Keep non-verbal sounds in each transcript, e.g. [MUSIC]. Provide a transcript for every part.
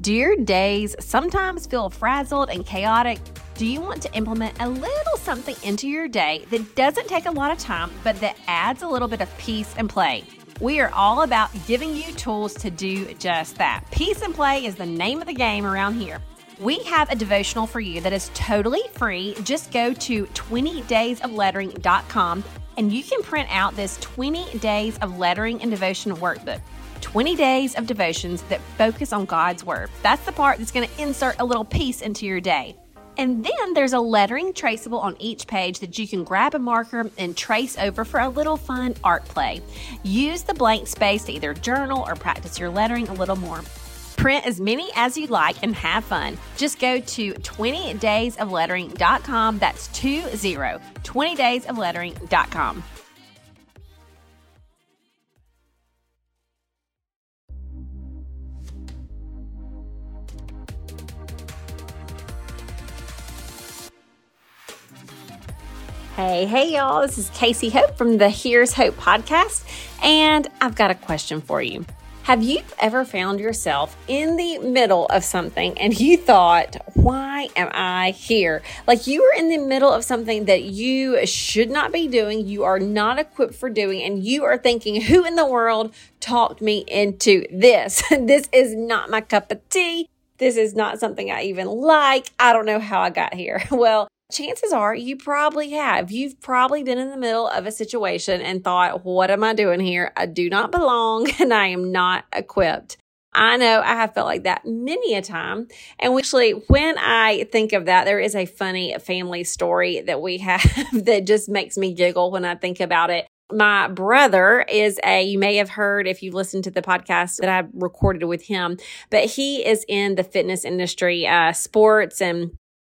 Do your days sometimes feel frazzled and chaotic? Do you want to implement a little something into your day that doesn't take a lot of time, but that adds a little bit of peace and play? We are all about giving you tools to do just that. Peace and play is the name of the game around here. We have a devotional for you that is totally free. Just go to 20daysoflettering.com and you can print out this 20 days of lettering and devotion workbook. 20 days of devotions that focus on God's Word. That's the part that's going to insert a little piece into your day. And then there's a lettering traceable on each page that you can grab a marker and trace over for a little fun art play. Use the blank space to either journal or practice your lettering a little more. Print as many as you like and have fun. Just go to 20daysoflettering.com. That's 20, 20daysoflettering.com. Hey, hey, y'all. This is Casey Hope from the Here's Hope podcast, and I've got a question for you. Have you ever found yourself in the middle of something and you thought, why am I here? Like you were in the middle of something that you should not be doing, you are not equipped for doing, and you are thinking, who in the world talked me into this? [LAUGHS] this is not my cup of tea. This is not something I even like. I don't know how I got here. [LAUGHS] Well, chances are you probably have. You've probably been in the middle of a situation and thought, what am I doing here? I do not belong [LAUGHS] and I am not equipped. I know I have felt like that many a time. And actually, when I think of that, there is a funny family story that we [LAUGHS] have that just makes me giggle when I think about it. My brother is a, you may have heard if you listened to the podcast that I recorded with him, but he is in the fitness industry, uh, sports and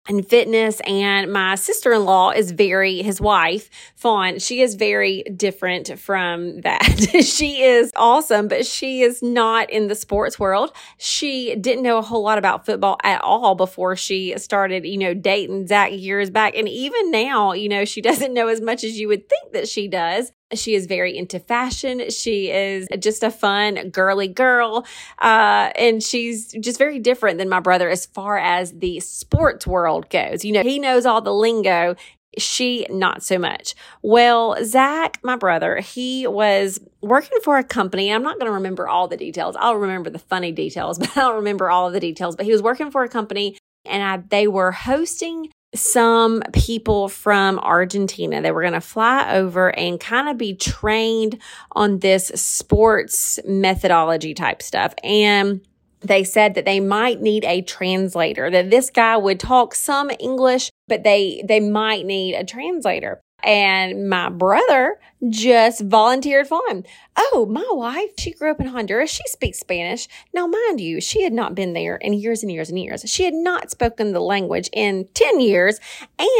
and fitness. And my sister in law is very, his wife, Fawn, she is very different from that. [LAUGHS] she is awesome, but she is not in the sports world. She didn't know a whole lot about football at all before she started, you know, dating Zach years back. And even now, you know, she [LAUGHS] doesn't know as much as you would think that she does. She is very into fashion. She is just a fun, girly girl. Uh, and she's just very different than my brother as far as the sports world goes. You know, he knows all the lingo. She not so much. Well, Zach, my brother, he was working for a company. I'm not going to remember all the details. I'll remember the funny details, [LAUGHS] but I don't remember all of the details. But he was working for a company and I, they were hosting some people from Argentina. They were going to fly over and kind of be trained on this sports methodology type stuff. And they said that they might need a translator, that this guy would talk some English, but they, they might need a translator. And my brother just volunteered for him. Oh, my wife, she grew up in Honduras. She speaks Spanish. Now, mind you, she had not been there in years and years and years. She had not spoken the language in 10 years.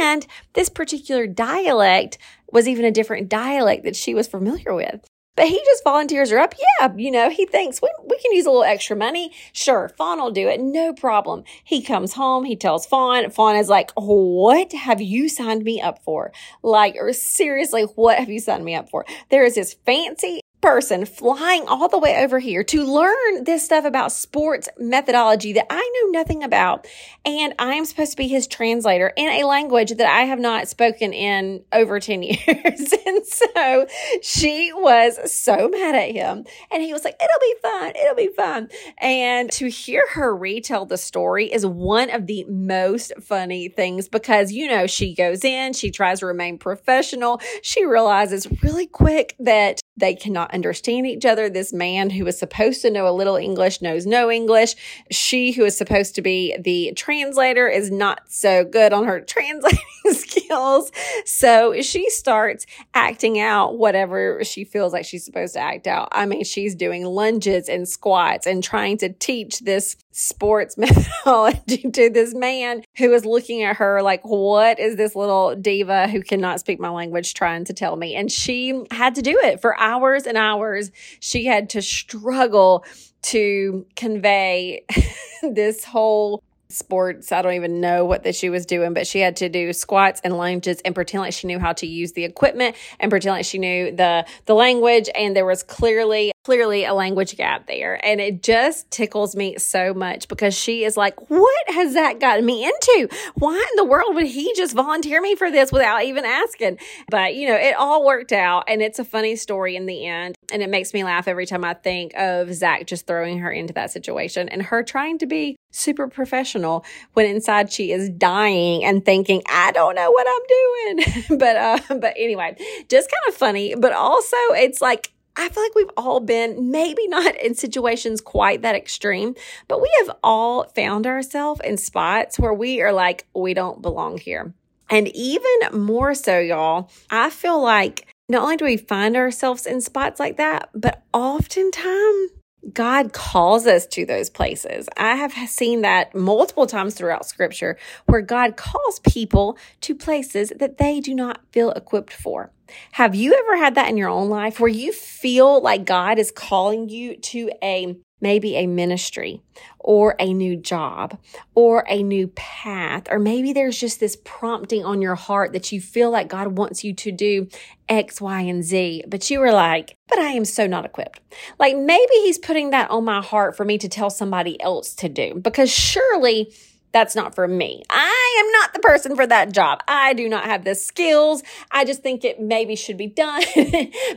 And this particular dialect was even a different dialect that she was familiar with. But he just volunteers her up. Yeah, you know, he thinks we, we can use a little extra money. Sure, Fawn will do it. No problem. He comes home. He tells Fawn. Fawn is like, what have you signed me up for? Like, or seriously, what have you signed me up for? There is this fancy person flying all the way over here to learn this stuff about sports methodology that I know nothing about. And I am supposed to be his translator in a language that I have not spoken in over [LAUGHS] 10 years. and so she was so mad at him. And he was like, it'll be fun. It'll be fun. And to hear her retell the story is one of the most funny things because, you know, she goes in, she tries to remain professional. She realizes really quick that they cannot understand each other. This man who is supposed to know a little English knows no English. She who is supposed to be the translator is not so good on her [LAUGHS] translating [LAUGHS] skills. So she starts acting out whatever she feels like she's supposed to act out. I mean, she's doing lunges and squats and trying to teach this sports [LAUGHS] methodology to this man who is looking at her like, what is this little diva who cannot speak my language trying to tell me? And she had to do it for hours and hours. She had to struggle to convey [LAUGHS] this whole sports. I don't even know what that she was doing, but she had to do squats and lunges and pretend like she knew how to use the equipment and pretend like she knew the the language. And there was clearly clearly a language gap there. And it just tickles me so much because she is like, what has that gotten me into? Why in the world would he just volunteer me for this without even asking? But you know, it all worked out and it's a funny story in the end. And it makes me laugh every time I think of Zach just throwing her into that situation and her trying to be super professional when inside she is dying and thinking, I don't know what I'm doing. [LAUGHS] but, uh, but anyway, just kind of funny, but also it's like, I feel like we've all been maybe not [LAUGHS] in situations quite that extreme, but we have all found ourselves in spots where we are like, we don't belong here. And even more so, y'all, I feel like not only do we find ourselves in spots like that, but oftentimes God calls us to those places. I have seen that multiple times throughout scripture where God calls people to places that they do not feel equipped for. Have you ever had that in your own life where you feel like God is calling you to a maybe a ministry or a new job or a new path, or maybe there's just this prompting on your heart that you feel like God wants you to do X, Y, and Z, but you were like, but I am so not equipped. Like maybe He's putting that on my heart for me to tell somebody else to do, because surely that's not for me. I am not the person for that job. I do not have the skills. I just think it maybe should be done. [LAUGHS]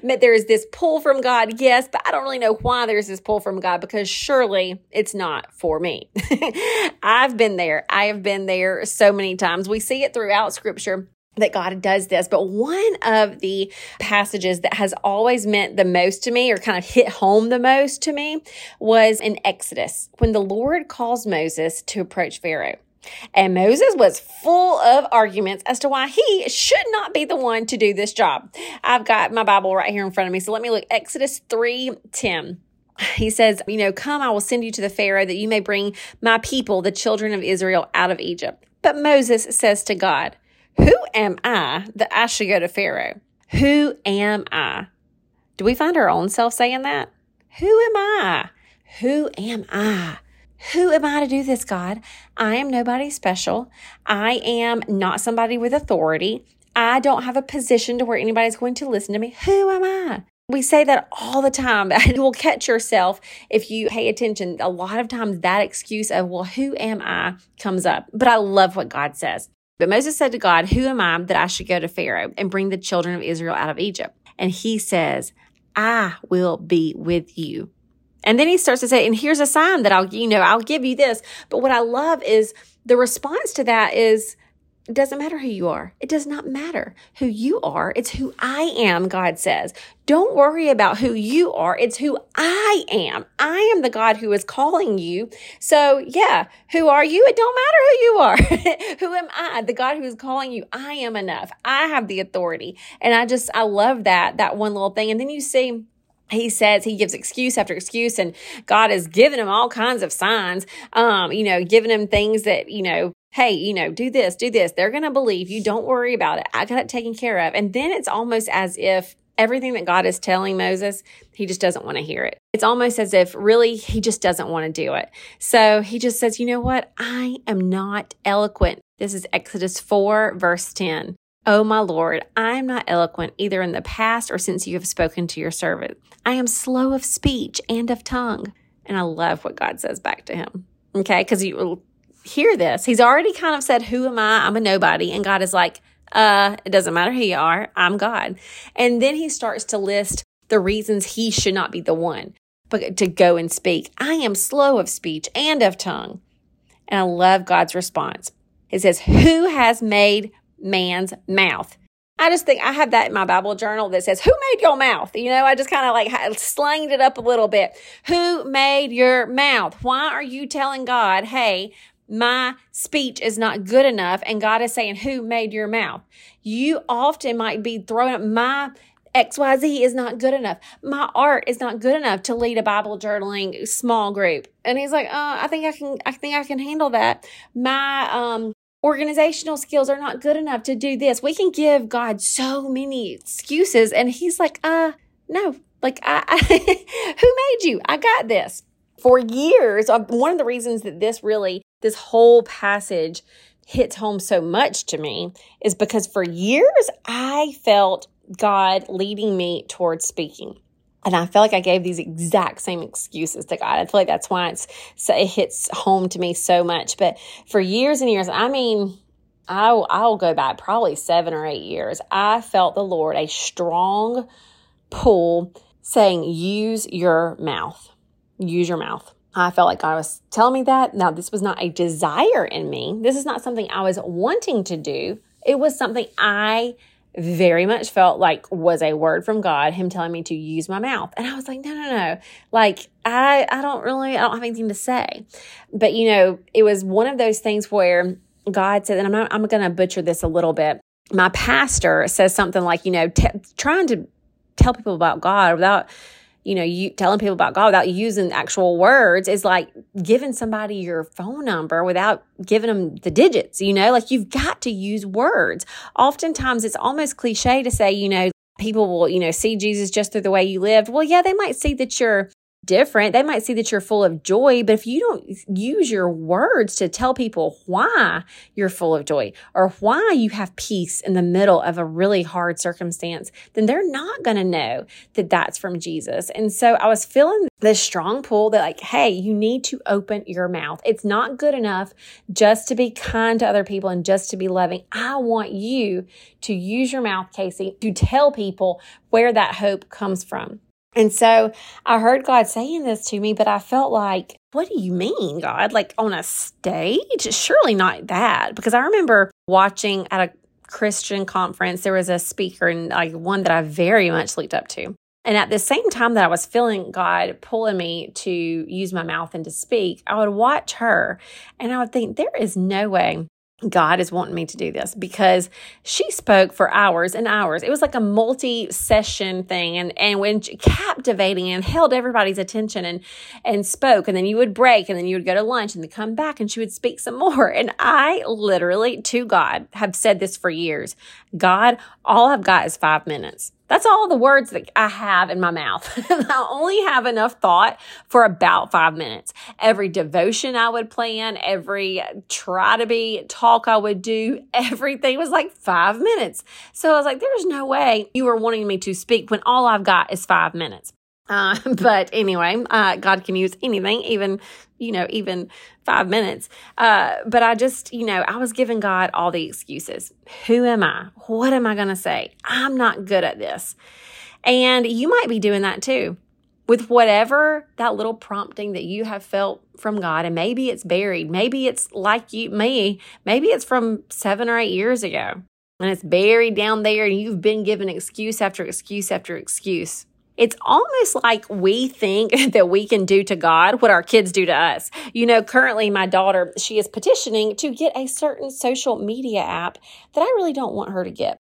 there is this pull from God, yes, but I don't really know why there's this pull from God because surely it's not for me. [LAUGHS] I've been there. I have been there so many times. We see it throughout scripture that God does this. But one of the passages that has always meant the most to me or kind of hit home the most to me was in Exodus when the Lord calls Moses to approach Pharaoh. And Moses was full of arguments as to why he should not be the one to do this job. I've got my Bible right here in front of me. So let me look Exodus 3 10 he says, You know, come, I will send you to the Pharaoh that you may bring my people, the children of Israel, out of Egypt. But Moses says to God, who am I that I should go to Pharaoh? Who am I? Do we find our own self saying that? Who am I? Who am I? Who am I to do this, God? I am nobody special. I am not somebody with authority. I don't have a position to where anybody's going to listen to me. Who am I? We say that all the time. [LAUGHS] You will catch yourself if you pay attention. A lot of times that excuse of, well, who am I comes up. But I love what God says. But Moses said to God, Who am I that I should go to Pharaoh and bring the children of Israel out of Egypt? And he says, I will be with you. And then he starts to say, and here's a sign that I'll, you know, I'll give you this. But what I love is the response to that is, it doesn't matter who you are. It does not matter who you are. It's who I am, God says. Don't worry about who you are. It's who I am. I am the God who is calling you. So yeah, who are you? It don't matter who you are. [LAUGHS] who am I? The God who is calling you. I am enough. I have the authority. And I just, I love that, that one little thing. And then you see, he says he gives excuse after excuse and god has given him all kinds of signs um you know giving him things that you know hey, you know, do this, do this. They're going to believe you. Don't worry about it. I got it taken care of. And then it's almost as if everything that God is telling Moses, he just doesn't want to hear it. It's almost as if really he just doesn't want to do it. So he just says, you know what? I am not eloquent. This is Exodus 4, verse 10. Oh, my Lord, I am not eloquent either in the past or since you have spoken to your servant. I am slow of speech and of tongue. And I love what God says back to him. Okay, because you hear this. He's already kind of said, Who am I? I'm a nobody. And God is like, uh, it doesn't matter who you are, I'm God. And then he starts to list the reasons he should not be the one but to go and speak. I am slow of speech and of tongue. And I love God's response. It says, Who has made man's mouth? I just think I have that in my Bible journal that says, Who made your mouth? You know, I just kind of like slanged it up a little bit. Who made your mouth? Why are you telling God, Hey, my speech is not good enough and God is saying, Who made your mouth? You often might be throwing up my XYZ is not good enough. My art is not good enough to lead a Bible journaling small group. And he's like, uh, I think I can I think I can handle that. My um organizational skills are not good enough to do this. We can give God so many excuses and he's like, uh, no. Like I, I [LAUGHS] who made you? I got this. For years, uh, one of the reasons that this really this whole passage hits home so much to me is because for years I felt God leading me towards speaking. And I feel like I gave these exact same excuses to God. I feel like that's why it's it hits home to me so much. But for years and years, I mean, I'll, I'll go back probably seven or eight years. I felt the Lord a strong pull saying, use your mouth. Use your mouth. I felt like God was telling me that. Now, this was not a desire in me. This is not something I was wanting to do. It was something I very much felt like was a word from God, him telling me to use my mouth. And I was like, no, no, no. Like, I, I don't really, I don't have anything to say. But, you know, it was one of those things where God said, and I'm, not, I'm going to butcher this a little bit. My pastor says something like, you know, t- trying to tell people about God without you know, you telling people about God without using actual words is like giving somebody your phone number without giving them the digits, you know, like you've got to use words. Oftentimes it's almost cliche to say, you know, people will, you know, see Jesus just through the way you lived. Well, yeah, they might see that you're different. They might see that you're full of joy, but if you don't use your words to tell people why you're full of joy or why you have peace in the middle of a really hard circumstance, then they're not going to know that that's from Jesus. And so I was feeling this strong pull that like, hey, you need to open your mouth. It's not good enough just to be kind to other people and just to be loving. I want you to use your mouth, Casey, to tell people where that hope comes from. And so I heard God saying this to me, but I felt like, what do you mean, God? Like on a stage? Surely not that. Because I remember watching at a Christian conference, there was a speaker and like one that I very much looked up to. And at the same time that I was feeling God pulling me to use my mouth and to speak, I would watch her and I would think, there is no way God is wanting me to do this because she spoke for hours and hours. It was like a multi session thing and, and when captivating and held everybody's attention and, and spoke. And then you would break and then you would go to lunch and then come back and she would speak some [LAUGHS] more. And I literally to God have said this for years. God, all I've got is five minutes. That's all the words that I have in my mouth. [LAUGHS] I only have enough thought for about five minutes. Every devotion I would plan, every try to be talk I would do, everything was like five minutes. So I was like, there's no way you were wanting me to speak when all I've got is five minutes. Uh, [LAUGHS] but anyway, uh, God can use anything, even, you know, even five minutes. Uh, but I just, you know, I was giving God all the excuses. Who am I? What am I going to say? I'm not good at this. And you might be doing that too with whatever that little prompting that you have felt from God. And maybe it's buried. Maybe it's like you, me, maybe it's from seven or eight years ago and it's buried down there and you've been given excuse after excuse after excuse. It's almost like we think [LAUGHS] that we can do to God what our kids do to us. You know, currently my daughter, she is petitioning to get a certain social media app that I really don't want her to get.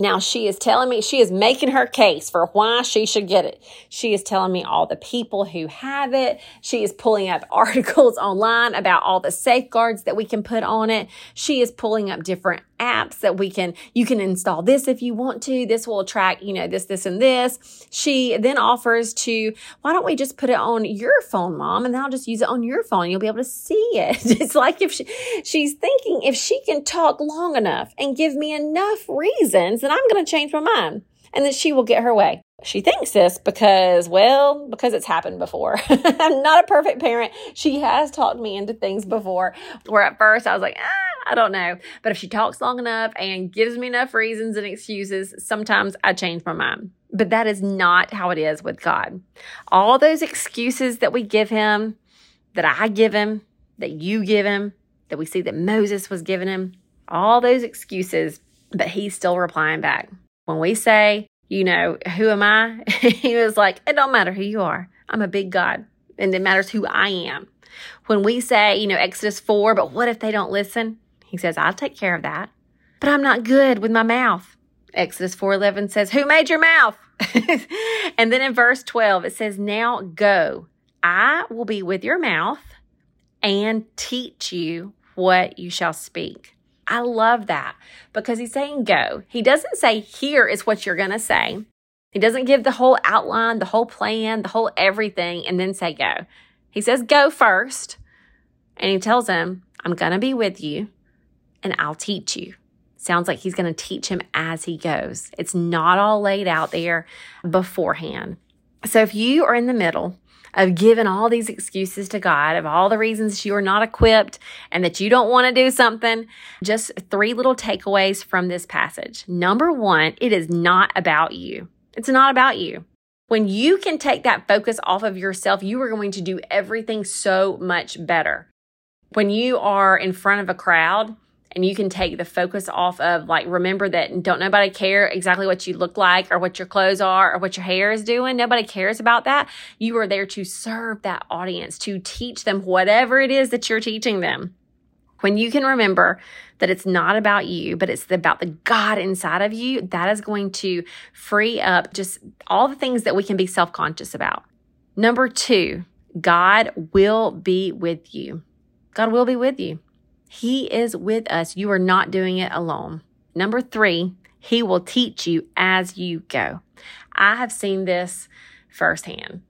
Now she is telling me, she is making her case for why she should get it. She is telling me all the people who have it. She is pulling up [LAUGHS] articles online about all the safeguards that we can put on it. She is pulling up different apps that we can, you can install this if you want to. This will track, you know, this, this, and this. She then offers to, why don't we just put it on your phone, mom? And then I'll just use it on your phone. You'll be able to see it. [LAUGHS] It's like if she, she's thinking if she can talk long enough and give me enough reasons then I'm going to change my mind and that she will get her way. She thinks this because, well, because it's happened before. [LAUGHS] I'm not a perfect parent. She has talked me into things before where at first I was like, ah, I don't know. But if she talks long enough and gives me enough reasons and excuses, sometimes I change my mind. But that is not how it is with God. All those excuses that we give him, that I give him, that you give him, that we see that Moses was giving him, all those excuses but he's still replying back. When we say, you know, who am I? [LAUGHS] he was like, it don't matter who you are. I'm a big God and it matters who I am. When we say, you know, Exodus 4, but what if they don't listen? He says, I'll take care of that. But I'm not good with my mouth. Exodus 4:11 says, "Who made your mouth?" [LAUGHS] and then in verse 12 it says, "Now go. I will be with your mouth and teach you what you shall speak." I love that because he's saying go. He doesn't say, here is what you're going to say. He doesn't give the whole outline, the whole plan, the whole everything, and then say go. He says go first. And he tells him, I'm going to be with you and I'll teach you. Sounds like he's going to teach him as he goes. It's not all laid out there beforehand. So if you are in the middle of giving all these excuses to God, of all the reasons you are not equipped and that you don't want to do something, just three little takeaways from this passage. Number one, it is not about you. It's not about you. When you can take that focus off of yourself, you are going to do everything so much better. When you are in front of a crowd, and you can take the focus off of like remember that don't nobody care exactly what you look like or what your clothes are or what your hair is doing nobody cares about that you are there to serve that audience to teach them whatever it is that you're teaching them when you can remember that it's not about you, but it's about the God inside of you, that is going to free up just all the things that we can be self conscious about. Number two, God will be with you. God will be with you. He is with us. You are not doing it alone. Number three, He will teach you as you go. I have seen this firsthand.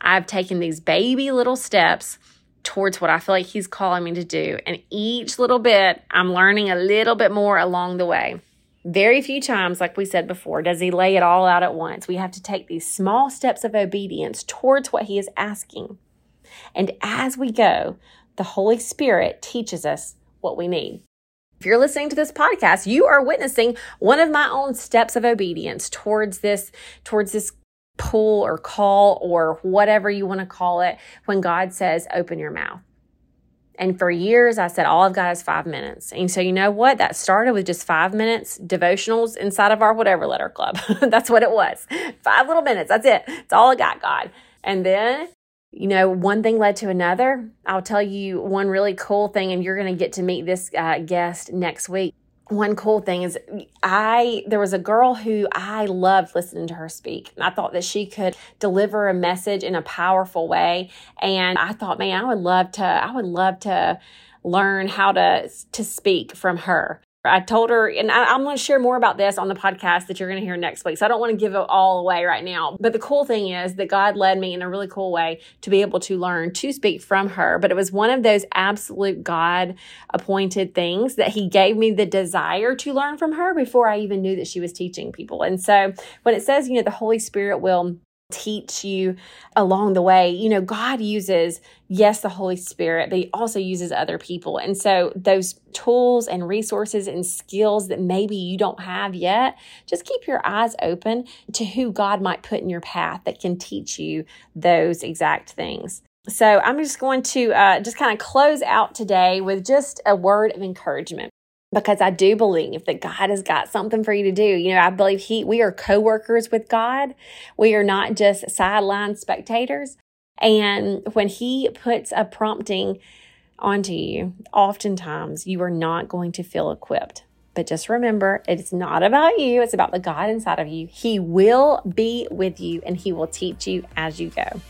I've taken these baby little steps towards what I feel like He's calling me to do. And each little bit, I'm learning a little bit more along the way. Very few times, like we said before, does He lay it all out at once. We have to take these small steps of obedience towards what He is asking. And as we go, the Holy Spirit teaches us what we need. If you're listening to this podcast, you are witnessing one of my own steps of obedience towards this, towards this pull or call or whatever you want to call it when God says, open your mouth. And for years, I said, all I've got is five minutes. And so, you know what? That started with just five minutes devotionals inside of our whatever letter club. [LAUGHS] that's what it was. Five little minutes. That's it. It's all I got, God. And then you know, one thing led to another. I'll tell you one really cool thing, and you're going to get to meet this uh, guest next week. One cool thing is, I there was a girl who I loved listening to her speak. I thought that she could deliver a message in a powerful way, and I thought, man, I would love to. I would love to learn how to to speak from her. I told her, and I, am going to share more about this on the podcast that you're going to hear next week. So I don't want to give it all away right now. But the cool thing is that God led me in a really cool way to be able to learn to speak from her. But it was one of those absolute God appointed things that He gave me the desire to learn from her before I even knew that she was teaching people. And so when it says, you know, the Holy Spirit will teach you along the way. You know, God uses, yes, the Holy Spirit, but He also uses other people. And so, those tools and resources and skills that maybe you don't have yet, just keep your eyes open to who God might put in your path that can teach you those exact things. So, I'm just going to uh, just kind of close out today with just a word of encouragement because I do believe that God has got something for you to do. You know, I believe he we are co-workers with God. We are not just sideline spectators. And when he puts a prompting onto you, oftentimes you are not going to feel equipped. But just remember, it's not about you, it's about the God inside of you. He will be with you and he will teach you as you go.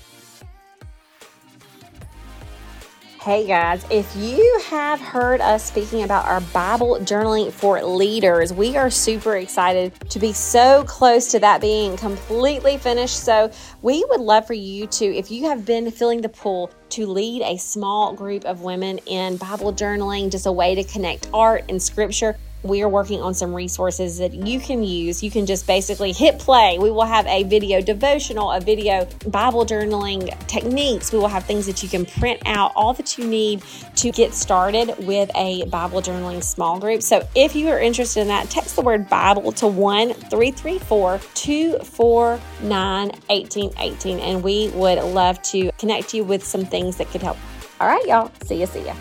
Hey guys, if you have heard us speaking about our Bible journaling for leaders, we are super excited to be so close to that being completely finished. So, we would love for you to, if you have been feeling the pull to lead a small group of women in Bible journaling, just a way to connect art and scripture we are working on some resources that you can use. You can just basically hit play. We will have a video devotional, a video Bible journaling techniques. We will have things that you can print out, all that you need to get started with a Bible journaling small group. So if you are interested in that, text the word Bible to 1 334 249 1818, and we would love to connect you with some things that could help. All right, y'all. See ya, see ya.